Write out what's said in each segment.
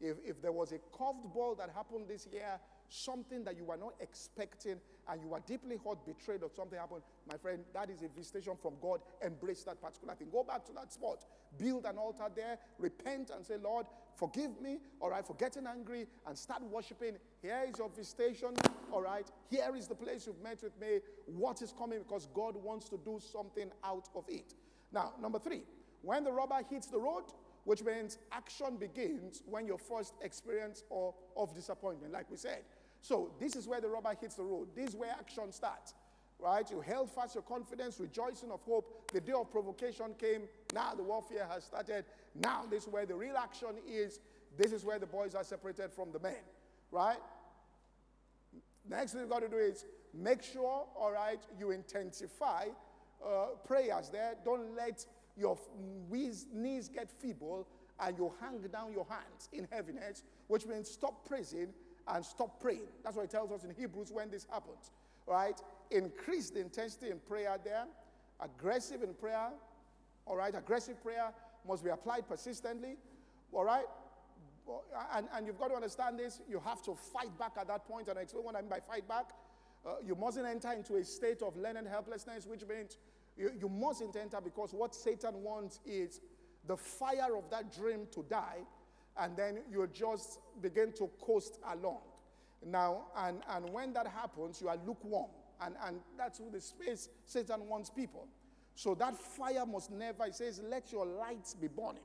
if, if there was a curved ball that happened this year, something that you were not expecting, and you were deeply hurt, betrayed, or something happened, my friend, that is a visitation from God. Embrace that particular thing. Go back to that spot, build an altar there, repent, and say, Lord, forgive me, all right, for getting angry, and start worshiping. Here is your visitation, all right. Here is the place you've met with me. What is coming? Because God wants to do something out of it. Now, number three, when the rubber hits the road, which means action begins when your first experience or, of disappointment, like we said. So this is where the rubber hits the road. This is where action starts. Right? You held fast your confidence, rejoicing of hope. The day of provocation came. Now the warfare has started. Now this is where the real action is. This is where the boys are separated from the men. Right? Next thing you've got to do is make sure, all right, you intensify uh, prayers there. Don't let your knees get feeble and you hang down your hands in heaviness, which means stop praising and stop praying. That's what it tells us in Hebrews when this happens. Right? Increase the intensity in prayer there. Aggressive in prayer. All right? Aggressive prayer must be applied persistently. All right? And, and you've got to understand this. You have to fight back at that. And I explain what I mean by fight back. Uh, you mustn't enter into a state of learned helplessness, which means you, you mustn't enter because what Satan wants is the fire of that dream to die, and then you just begin to coast along. Now, and, and when that happens, you are lukewarm. And, and that's the space Satan wants people. So that fire must never, he says, let your lights be burning,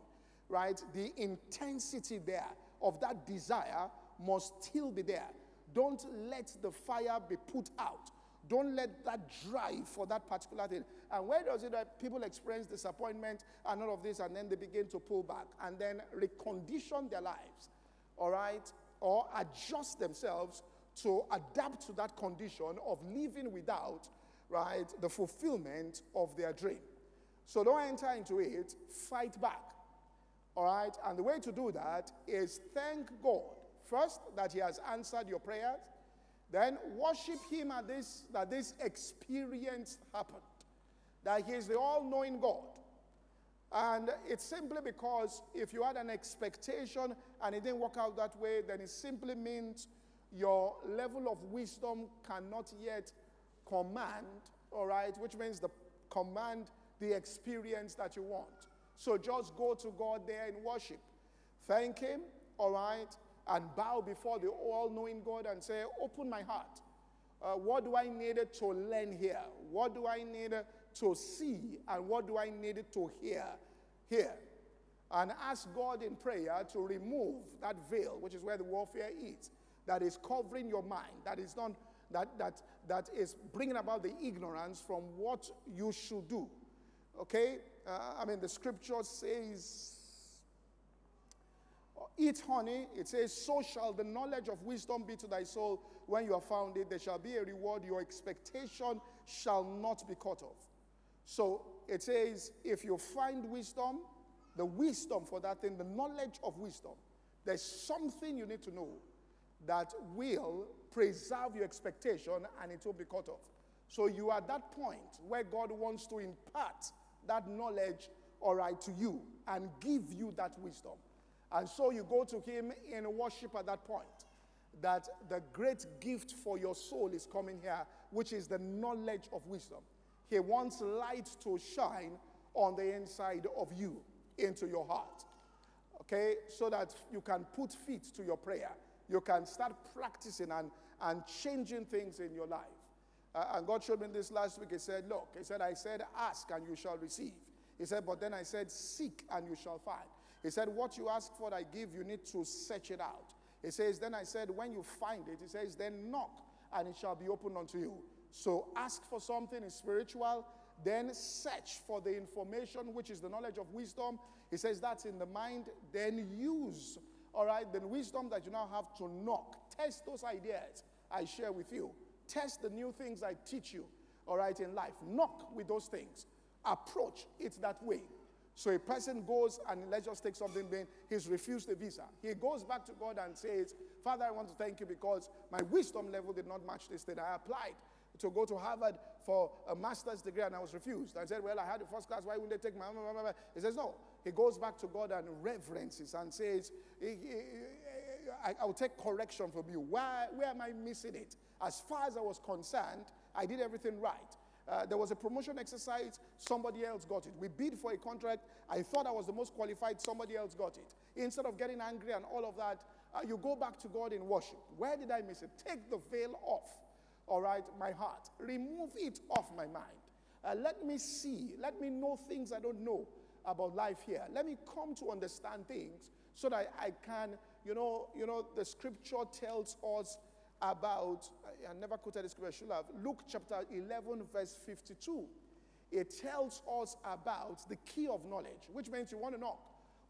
right? The intensity there of that desire must still be there. Don't let the fire be put out. Don't let that drive for that particular thing. And where does it that people experience disappointment and all of this, and then they begin to pull back and then recondition their lives, all right, or adjust themselves to adapt to that condition of living without, right, the fulfillment of their dream. So don't enter into it, fight back. All right? And the way to do that is thank God first that He has answered your prayers. Then worship Him at this, that this experience happened. That He is the all knowing God. And it's simply because if you had an expectation and it didn't work out that way, then it simply means your level of wisdom cannot yet command, all right, which means the command the experience that you want. So just go to God there in worship. Thank Him, all right, and bow before the all knowing God and say, Open my heart. Uh, what do I need to learn here? What do I need to see? And what do I need to hear here? And ask God in prayer to remove that veil, which is where the warfare is, that is covering your mind, that is not that that that is bringing about the ignorance from what you should do. Okay, uh, I mean the scripture says Eat honey, it says, So shall the knowledge of wisdom be to thy soul when you are found it. There shall be a reward. Your expectation shall not be cut off. So it says, If you find wisdom, the wisdom for that thing, the knowledge of wisdom, there's something you need to know that will preserve your expectation and it will be cut off. So you are at that point where God wants to impart that knowledge, all right, to you and give you that wisdom. And so you go to him in worship at that point. That the great gift for your soul is coming here, which is the knowledge of wisdom. He wants light to shine on the inside of you, into your heart. Okay? So that you can put feet to your prayer. You can start practicing and, and changing things in your life. Uh, and God showed me this last week. He said, Look, He said, I said, ask and you shall receive. He said, but then I said, seek and you shall find. He said, What you ask for, I give, you need to search it out. He says, Then I said, When you find it, he says, Then knock, and it shall be opened unto you. So ask for something spiritual, then search for the information, which is the knowledge of wisdom. He says, That's in the mind, then use. All right, the wisdom that you now have to knock. Test those ideas I share with you. Test the new things I teach you, all right, in life. Knock with those things. Approach it that way. So a person goes and let's just take something then he's refused the visa. He goes back to God and says, Father, I want to thank you because my wisdom level did not match this thing. I applied to go to Harvard for a master's degree and I was refused. I said, Well, I had the first class. Why wouldn't they take my? He says, No. He goes back to God and reverences and says, I, will take correction from you. Why, where am I missing it? As far as I was concerned, I did everything right. Uh, there was a promotion exercise, somebody else got it. We bid for a contract, I thought I was the most qualified, somebody else got it. Instead of getting angry and all of that, uh, you go back to God in worship. Where did I miss it? Take the veil off, all right, my heart. Remove it off my mind. Uh, let me see, let me know things I don't know about life here. Let me come to understand things so that I can, you know, you know, the scripture tells us about, I never quoted this scripture, I should have, Luke chapter 11, verse 52. It tells us about the key of knowledge, which means you want to knock.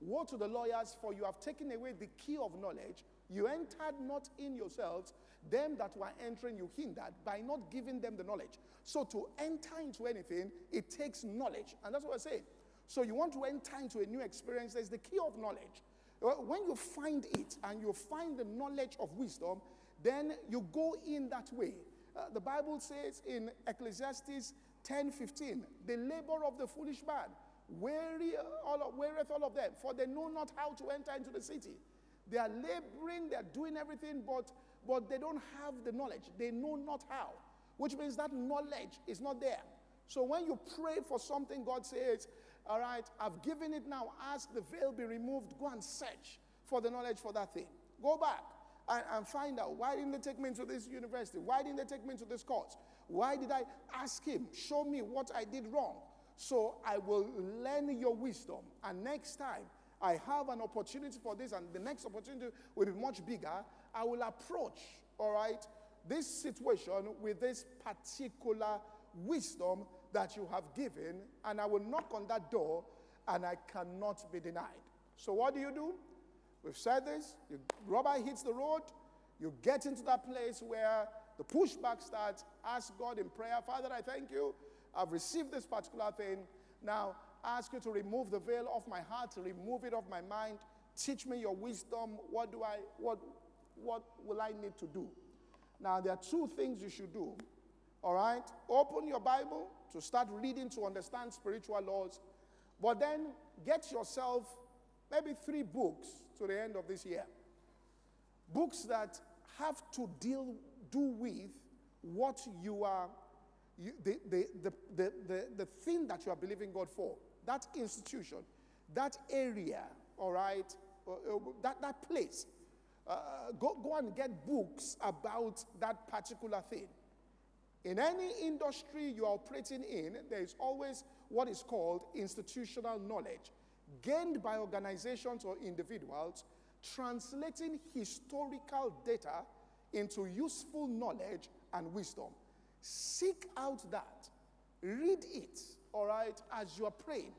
Woe to the lawyers, for you have taken away the key of knowledge. You entered not in yourselves, them that were entering you hindered by not giving them the knowledge. So to enter into anything, it takes knowledge. And that's what I say. So you want to enter into a new experience, there's the key of knowledge. When you find it and you find the knowledge of wisdom, then you go in that way. Uh, the Bible says in Ecclesiastes 10 15, the labor of the foolish man, weary all of, weareth all of them, for they know not how to enter into the city. They are laboring, they are doing everything, but, but they don't have the knowledge. They know not how, which means that knowledge is not there. So when you pray for something, God says, All right, I've given it now. Ask the veil be removed. Go and search for the knowledge for that thing. Go back and, and find out why didn't they take me into this university? Why didn't they take me into this course? Why did I ask him? Show me what I did wrong. So I will learn your wisdom. And next time I have an opportunity for this, and the next opportunity will be much bigger, I will approach, all right, this situation with this particular wisdom that you have given, and I will knock on that door and I cannot be denied. So, what do you do? We've said this. Your rubber hits the road. You get into that place where the pushback starts. Ask God in prayer, Father, I thank you. I've received this particular thing. Now, ask you to remove the veil off my heart, to remove it off my mind. Teach me your wisdom. What do I, what, what will I need to do? Now, there are two things you should do. All right? Open your Bible to start reading to understand spiritual laws. But then get yourself maybe three books to the end of this year. Books that have to deal, do with what you are, you, the, the, the, the, the, thing that you are believing God for, that institution, that area, all right, that, that place. Uh, go, go and get books about that particular thing. In any industry you are operating in, there is always what is called institutional knowledge gained by organizations or individuals, translating historical data into useful knowledge and wisdom. Seek out that, read it, all right, as you are praying,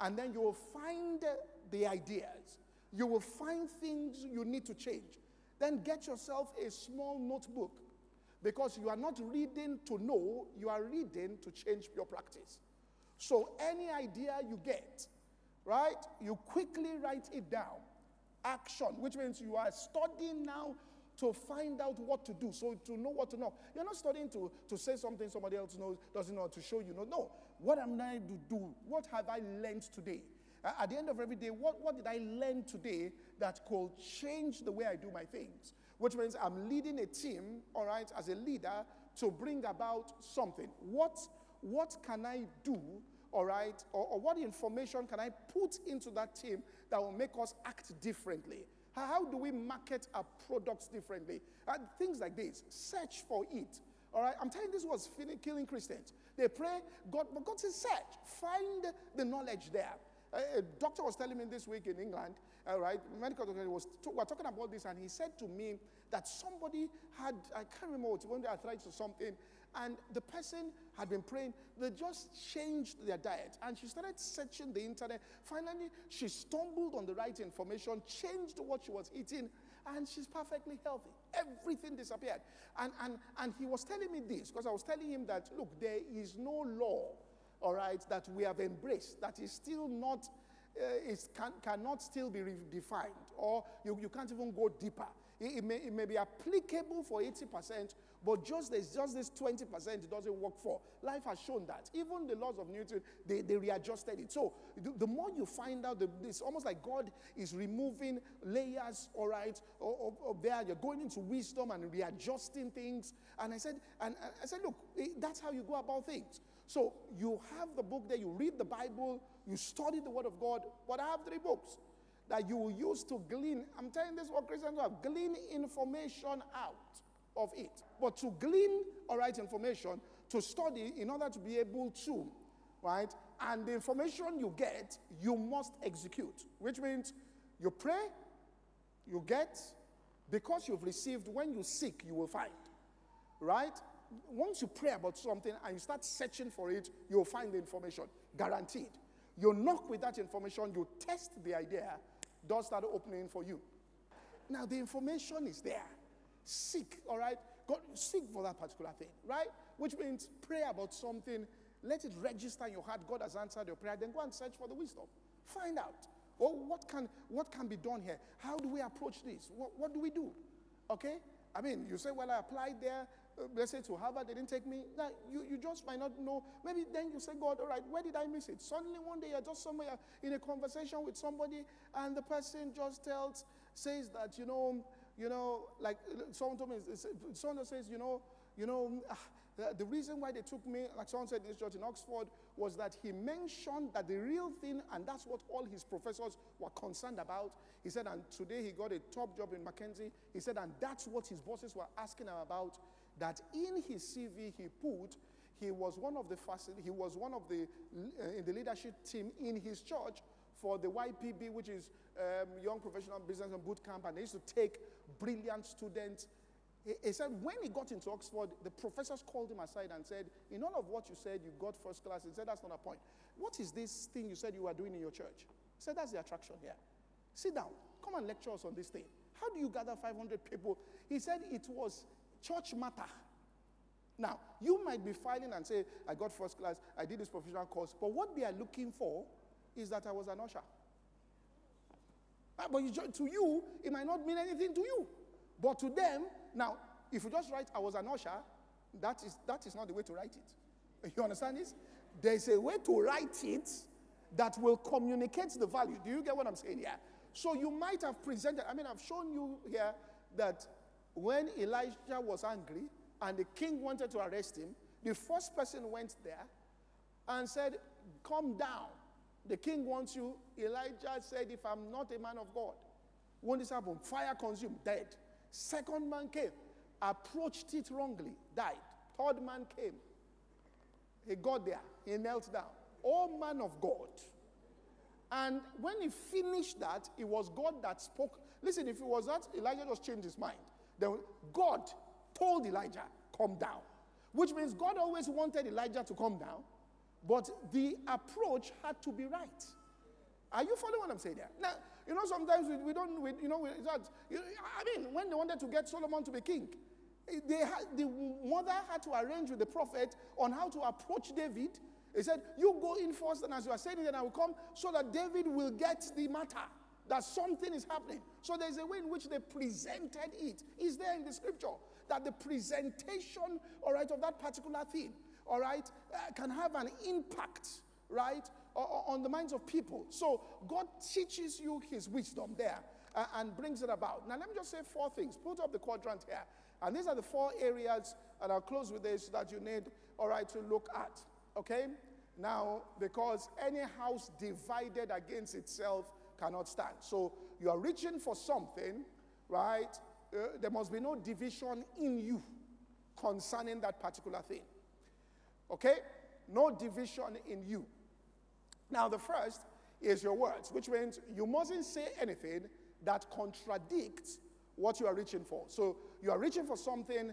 and then you will find the ideas. You will find things you need to change. Then get yourself a small notebook because you are not reading to know, you are reading to change your practice. So, any idea you get, right? You quickly write it down. Action, which means you are studying now to find out what to do, so to know what to know. You're not studying to, to say something somebody else knows, doesn't know, to show you know. No, what am I to do? What have I learned today? At the end of every day, what, what did I learn today that could change the way I do my things? Which means I'm leading a team, all right, as a leader to bring about something. What, what can I do all right, or, or, what information can I put into that team that will make us act differently? How, do we market our products differently? Uh, things like this. Search for it. All right, I'm telling you, this was killing Christians. They pray, God, but God says, search, find the knowledge there. A, a doctor was telling me this week in England, all right, medical doctor was we were talking about this, and he said to me that somebody had, I can't remember when they arthritis or something, and the person had been praying. They just changed their diet. And she started searching the internet. Finally, she stumbled on the right information, changed what she was eating, and she's perfectly healthy. Everything disappeared. And, and, and he was telling me this because I was telling him that, look, there is no law, all right, that we have embraced that is still not. Uh, can, cannot still be redefined, or you, you can't even go deeper It, it, may, it may be applicable for 80%, but just there's just this 20% it doesn't work for. Life has shown that. Even the laws of Newton, they, they readjusted it. So the, the more you find out, the, it's almost like God is removing layers, all right, of, there. You're going into wisdom and readjusting things. And I said, and I said, look, eh, that's how you go about things. So you have the book there, you read the Bible, you study the Word of God, but I have three books that you will use to glean. I'm telling this what Christians have glean information out of it. But to glean, all right, information, to study in order to be able to, right? And the information you get, you must execute, which means you pray, you get, because you've received, when you seek, you will find, right? Once you pray about something and you start searching for it, you'll find the information, guaranteed. You knock with that information, you test the idea, doors start opening for you. Now, the information is there. Seek, all right? God, seek for that particular thing, right? Which means pray about something, let it register in your heart. God has answered your prayer. Then go and search for the wisdom. Find out. Oh, what can what can be done here? How do we approach this? What, what do we do? Okay? I mean, you say, well, I applied there, uh, let's say to Harvard, they didn't take me. Now, you, you just might not know. Maybe then you say, God, all right, where did I miss it? Suddenly one day you're just somewhere in a conversation with somebody, and the person just tells, says that, you know, you know, like someone told me, someone says, you know, you know, ah, the reason why they took me, like someone said in this church in Oxford, was that he mentioned that the real thing, and that's what all his professors were concerned about. He said, and today he got a top job in McKinsey. He said, and that's what his bosses were asking him about. That in his CV he put, he was one of the first, he was one of the uh, in the leadership team in his church for the YPB, which is um, Young Professional Business and Boot Camp, and they used to take brilliant students. He, he, said when he got into Oxford, the professors called him aside and said, In all of what you said, you got first class. He said, That's not a point. What is this thing you said you were doing in your church? He said, That's the attraction here. Sit down. Come and lecture us on this thing. How do you gather 500 people? He said it was church matter. Now, you might be filing and say, I got first class, I did this professional course, but what they are looking for is that I was an usher. Ah, but you, to you, it might not mean anything to you. But to them, now, if you just write, I was an usher, that is, that is not the way to write it. You understand this? There's a way to write it that will communicate the value. Do you get what I'm saying here? So you might have presented, I mean, I've shown you here that when Elijah was angry and the king wanted to arrest him, the first person went there and said, Come down. The king wants you. Elijah said, If I'm not a man of God, won't this happen? Fire consumed, dead. Second man came, approached it wrongly, died. Third man came. He got there, he knelt down. Oh, man of God. And when he finished that, it was God that spoke. Listen, if it was that, Elijah just changed his mind. Then God told Elijah, Come down. Which means God always wanted Elijah to come down but the approach had to be right. Are you following what I'm saying there? Now, you know, sometimes we, we don't, we, you know, we, that, you, I mean, when they wanted to get Solomon to be king, eh, they had, the mother had to arrange with the prophet on how to approach David. He said, You go in first, and as you are saying, then I will come, so that David will get the matter that something is happening. So there's a way in which they presented it. Is there in the scripture that the presentation, all right, of that particular thing all right, uh, can have an impact, right, on the minds of people. So God teaches you his wisdom there uh, and brings it about. Now, let me just say four things. Put up the quadrant here. And these are the four areas, and I'll close with this, that you need, all right, to look at. Okay? Now, because any house divided against itself cannot stand. So you are reaching for something, right? Uh, there must be no division in you concerning that particular thing. Okay? No division in you. Now, the first is your words, which means you mustn't say anything that contradicts what you are reaching for. So, you are reaching for something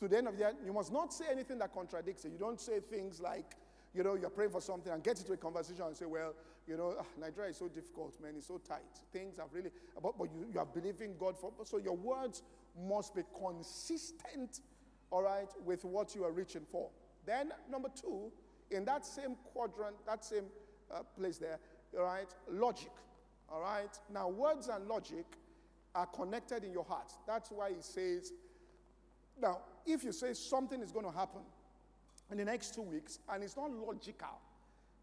to the end of the day, you must not say anything that contradicts it. You don't say things like, you know, you're praying for something and get into a conversation and say, well, you know, ah, Nigeria is so difficult, man, it's so tight. Things are really, but, but you, you are believing God for, so your words must be consistent, all right, with what you are reaching for. Then, number two, in that same quadrant, that same uh, place there, all right, logic. All right. Now, words and logic are connected in your heart. That's why he says, now, if you say something is going to happen in the next two weeks and it's not logical,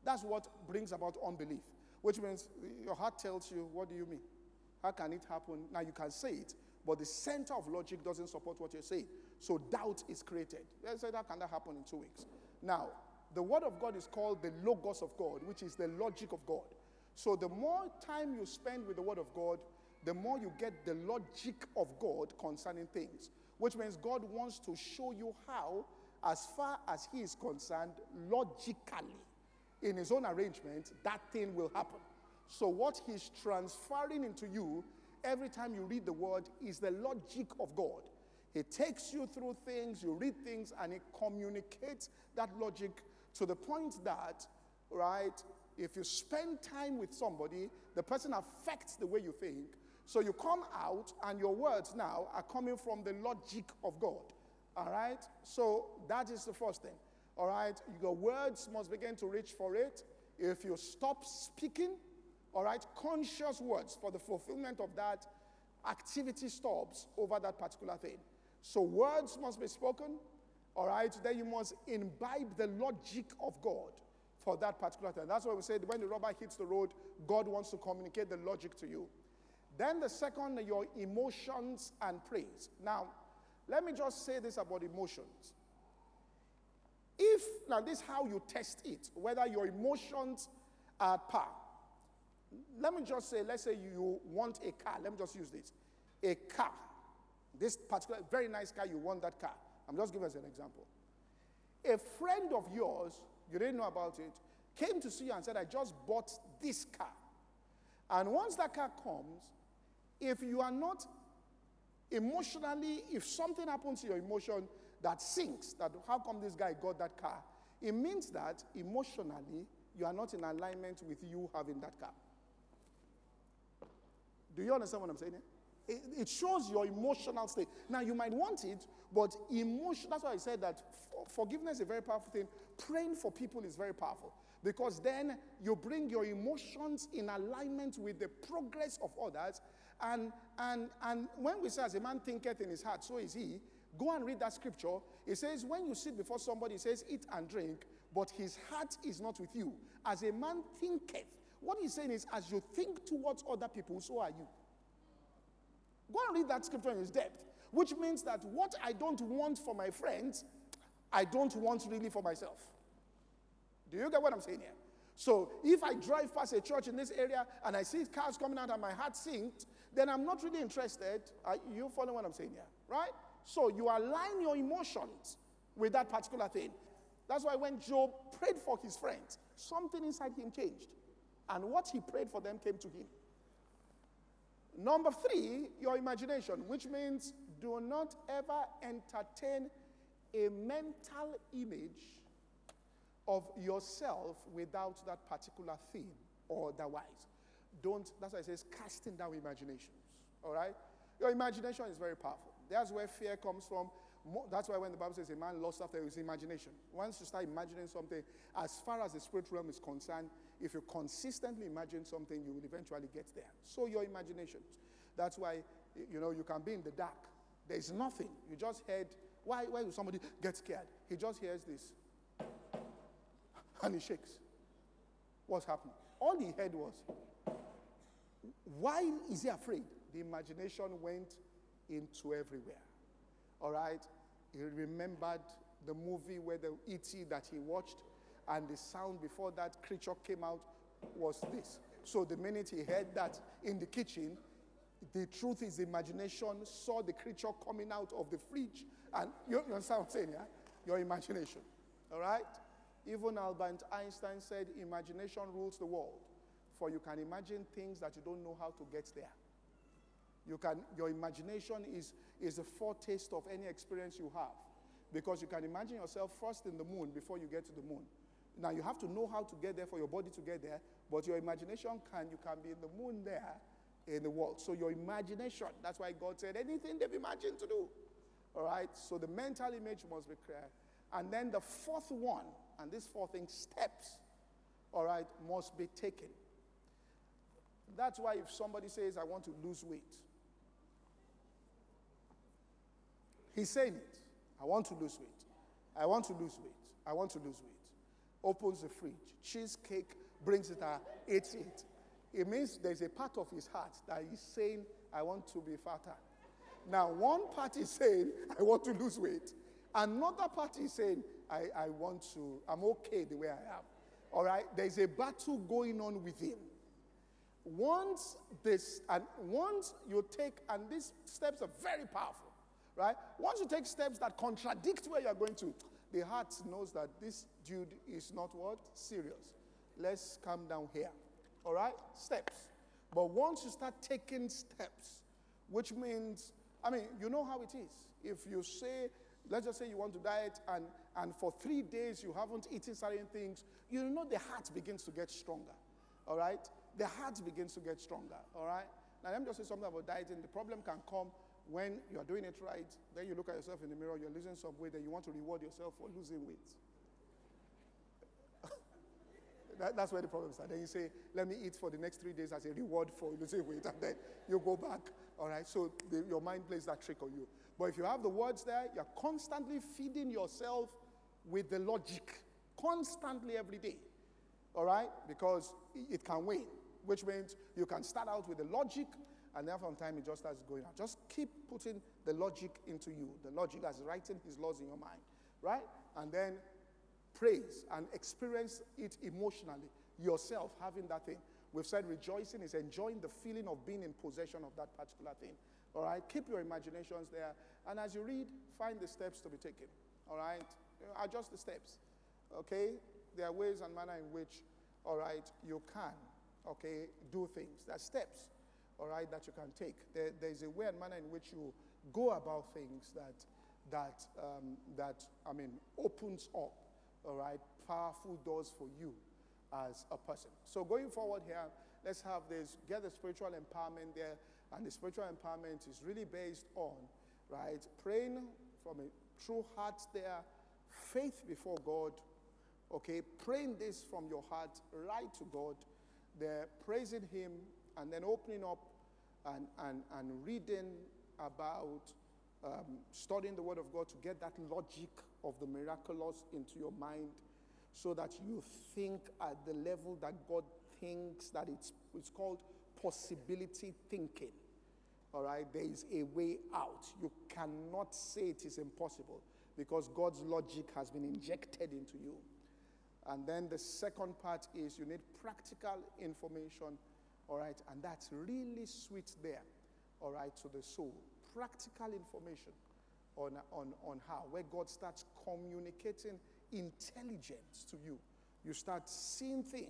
that's what brings about unbelief, which means your heart tells you, what do you mean? How can it happen? Now, you can say it, but the center of logic doesn't support what you're saying. So doubt is created. Let's say, how can that happen in two weeks? Now, the word of God is called the logos of God, which is the logic of God. So the more time you spend with the word of God, the more you get the logic of God concerning things, which means God wants to show you how, as far as He is concerned, logically, in His own arrangement, that thing will happen. So, what He's transferring into you every time you read the word is the logic of God. He takes you through things, you read things, and He communicates that logic to the point that, right, if you spend time with somebody, the person affects the way you think. So you come out, and your words now are coming from the logic of God. All right? So that is the first thing. All right? Your words must begin to reach for it. If you stop speaking, all right, conscious words for the fulfillment of that activity stops over that particular thing. So words must be spoken, all right? Then you must imbibe the logic of God for that particular thing. That's why we said when the rubber hits the road, God wants to communicate the logic to you. Then the second, your emotions and praise. Now, let me just say this about emotions. If, now this is how you test it, whether your emotions are at par. Let me just say, let's say you want a car. Let me just use this. A car. This particular, very nice car, you want that car. I'm just giving us an example. A friend of yours, you didn't know about it, came to see you and said, I just bought this car. And once that car comes, if you are not emotionally, if something happens to your emotion that sinks, that how come this guy got that car, it means that emotionally you are not in alignment with you having that car. Do you understand what I'm saying? It, it shows your emotional state. Now, you might want it, but emotion, that's why I said that forgiveness is a very powerful thing. Praying for people is very powerful because then you bring your emotions in alignment with the progress of others. And, and, and when we say, as a man thinketh in his heart, so is he, go and read that scripture. It says, when you sit before somebody, says, eat and drink, but his heart is not with you. As a man thinketh, what he's saying is, as you think towards other people, so are you. Go and read that scripture in its depth, which means that what I don't want for my friends, I don't want really for myself. Do you get what I'm saying here? So if I drive past a church in this area and I see cars coming out and my heart sinks, then I'm not really interested. Are you follow what I'm saying here? Right? So you align your emotions with that particular thing. That's why when Job prayed for his friends, something inside him changed. And what he prayed for them came to him. Number three, your imagination, which means do not ever entertain a mental image of yourself without that particular theme or otherwise. Don't, that's why it says casting down imaginations. All right? Your imagination is very powerful. That's where fear comes from. That's why when the Bible says a man lost after his imagination, once you start imagining something, as far as the spirit realm is concerned, if you consistently imagine something, you will eventually get there. So your imagination. That's why, you know, you can be in the dark. There is nothing. You just heard, why, why would somebody get scared? He just hears this. And he shakes. What's happening? All he heard was, why is he afraid? The imagination went into everywhere. All right? He remembered the movie where the E.T. that he watched, and the sound before that creature came out was this. So the minute he heard that in the kitchen, the truth is imagination saw the creature coming out of the fridge. And you, you understand what I'm saying, yeah? Your imagination. All right? Even Albert Einstein said, imagination rules the world. For you can imagine things that you don't know how to get there. You can, your imagination is, is a foretaste of any experience you have. Because you can imagine yourself first in the moon before you get to the moon. Now you have to know how to get there for your body to get there, but your imagination can, you can be in the moon there in the world. So your imagination, that's why God said anything they've imagined to do. All right? So the mental image must be clear. And then the fourth one, and this fourth thing, steps, all right, must be taken. That's why if somebody says, I want to lose weight, He's saying it. I want to lose weight. I want to lose weight. I want to lose weight. Opens the fridge. Cheesecake brings it out, eats it. It means there's a part of his heart that is saying, I want to be fatter. Now, one part is saying, I want to lose weight. Another part is saying, I, I want to, I'm okay the way I am. All right? There's a battle going on within. Once this, and once you take, and these steps are very powerful, right? Once you take steps that contradict where you're going to, the heart knows that this dude is not what? Serious. Let's calm down here. All right? Steps. But once you start taking steps, which means, I mean, you know how it is. If you say, let's just say you want to diet and, and for three days you haven't eaten certain things, you know the heart begins to get stronger. All right? The heart begins to get stronger. All right? Now, let me just say something about dieting. The problem can come when you're doing it right, then you look at yourself in the mirror, you're losing some weight, then you want to reward yourself for losing weight. that, that's where the problem starts. Then you say, let me eat for the next three days as a reward for losing weight, and then you go back. All right, so the, your mind plays that trick on you. But if you have the words there, you're constantly feeding yourself with the logic, constantly every day. All right, because it can win, which means you can start out with the logic and then from time it just starts going out. Just keep putting the logic into you. The logic as writing his laws in your mind, right? And then praise and experience it emotionally yourself having that thing. We've said rejoicing is enjoying the feeling of being in possession of that particular thing. All right, keep your imaginations there. And as you read, find the steps to be taken. All right, adjust the steps. Okay, there are ways and manner in which, all right, you can, okay, do things. There are steps all right, that you can take. There, there's a way and manner in which you go about things that, that, um, that, I mean, opens up, all right, powerful doors for you as a person. So going forward here, let's have this, get the spiritual empowerment there. And the spiritual empowerment is really based on, right, praying from a true heart there, faith before God, okay, praying this from your heart right to God, there, praising Him, and then opening up and, and, and reading about um, studying the Word of God to get that logic of the miraculous into your mind so that you think at the level that God thinks that it's, it's called possibility thinking. All right, there is a way out. You cannot say it is impossible because God's logic has been injected into you. And then the second part is you need practical information all right, and that's really sweet there, all right, to the soul. Practical information on, on, on how, where God starts communicating intelligence to you. You start seeing things,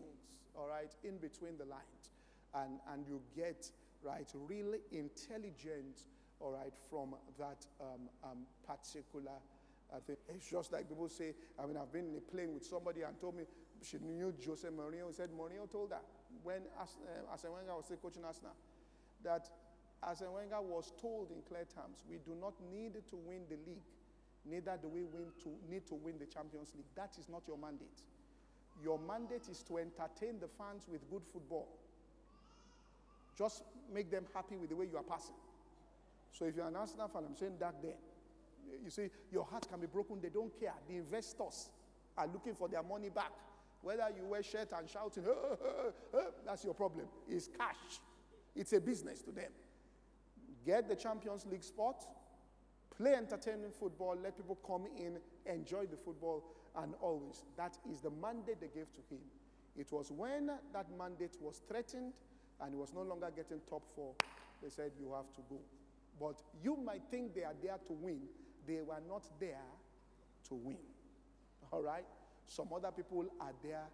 all right, in between the lines, and, and you get, right, really intelligent, all right, from that um, um, particular uh, thing. It's just like people say, I mean, I've been in a plane with somebody and told me she knew Jose Mourinho. He said Mourinho told her when As, uh, Arsene Wenger was still coaching Arsenal that Arsene Wenger was told in clear terms, we do not need to win the league, neither do we to, need to win the Champions League. That is not your mandate. Your mandate is to entertain the fans with good football. Just make them happy with the way you are passing. So if you're an Arsenal fan, I'm saying that then. You see, your heart can be broken. They don't care. The investors are looking for their money back. Whether you wear shirt and shouting, that's your problem. It's cash. It's a business to them. Get the Champions League spot, play entertaining football, let people come in, enjoy the football, and always. That is the mandate they gave to him. It was when that mandate was threatened and he was no longer getting top four, they said, You have to go. But you might think they are there to win. They were not there to win. All right? Some other people are there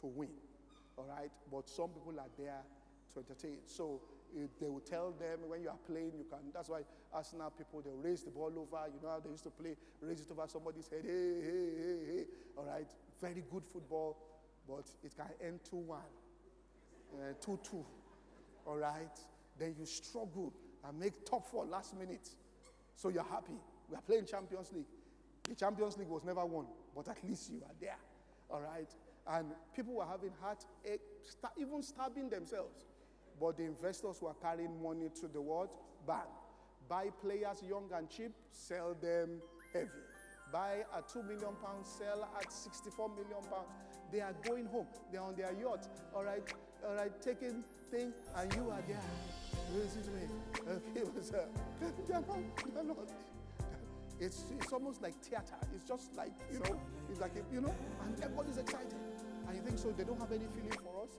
to win, all right? But some people are there to entertain. So they will tell them when you are playing, you can. That's why Arsenal people they raise the ball over. You know how they used to play, raise it over somebody's head. Hey, hey, hey, hey. All right, very good football, but it can end two one, uh, two two. All right, then you struggle and make top four last minute, so you're happy. We are playing Champions League. The Champions League was never won but at least you are there. All right? And people were having heartache, eh, even stabbing themselves. But the investors were carrying money to the world bank. Buy players young and cheap, sell them heavy. Buy a 2 million pounds, sell at 64 million pounds. They are going home. They are on their yacht. All right, all right, taking thing, and you are there. To me. Okay, they're not, they're not. It's, it's almost like theater. It's just like, you know, it's like, you know, and everybody's excited. And you think so, they don't have any feeling for us?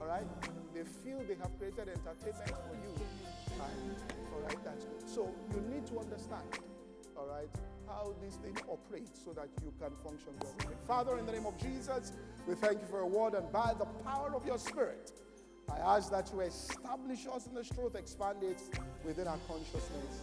All right? They feel they have created entertainment for you. All right, that's good. So you need to understand, all right, how this thing operates so that you can function well. Father, in the name of Jesus, we thank you for a word, and by the power of your spirit, I ask that you establish us in this truth, expand it within our consciousness.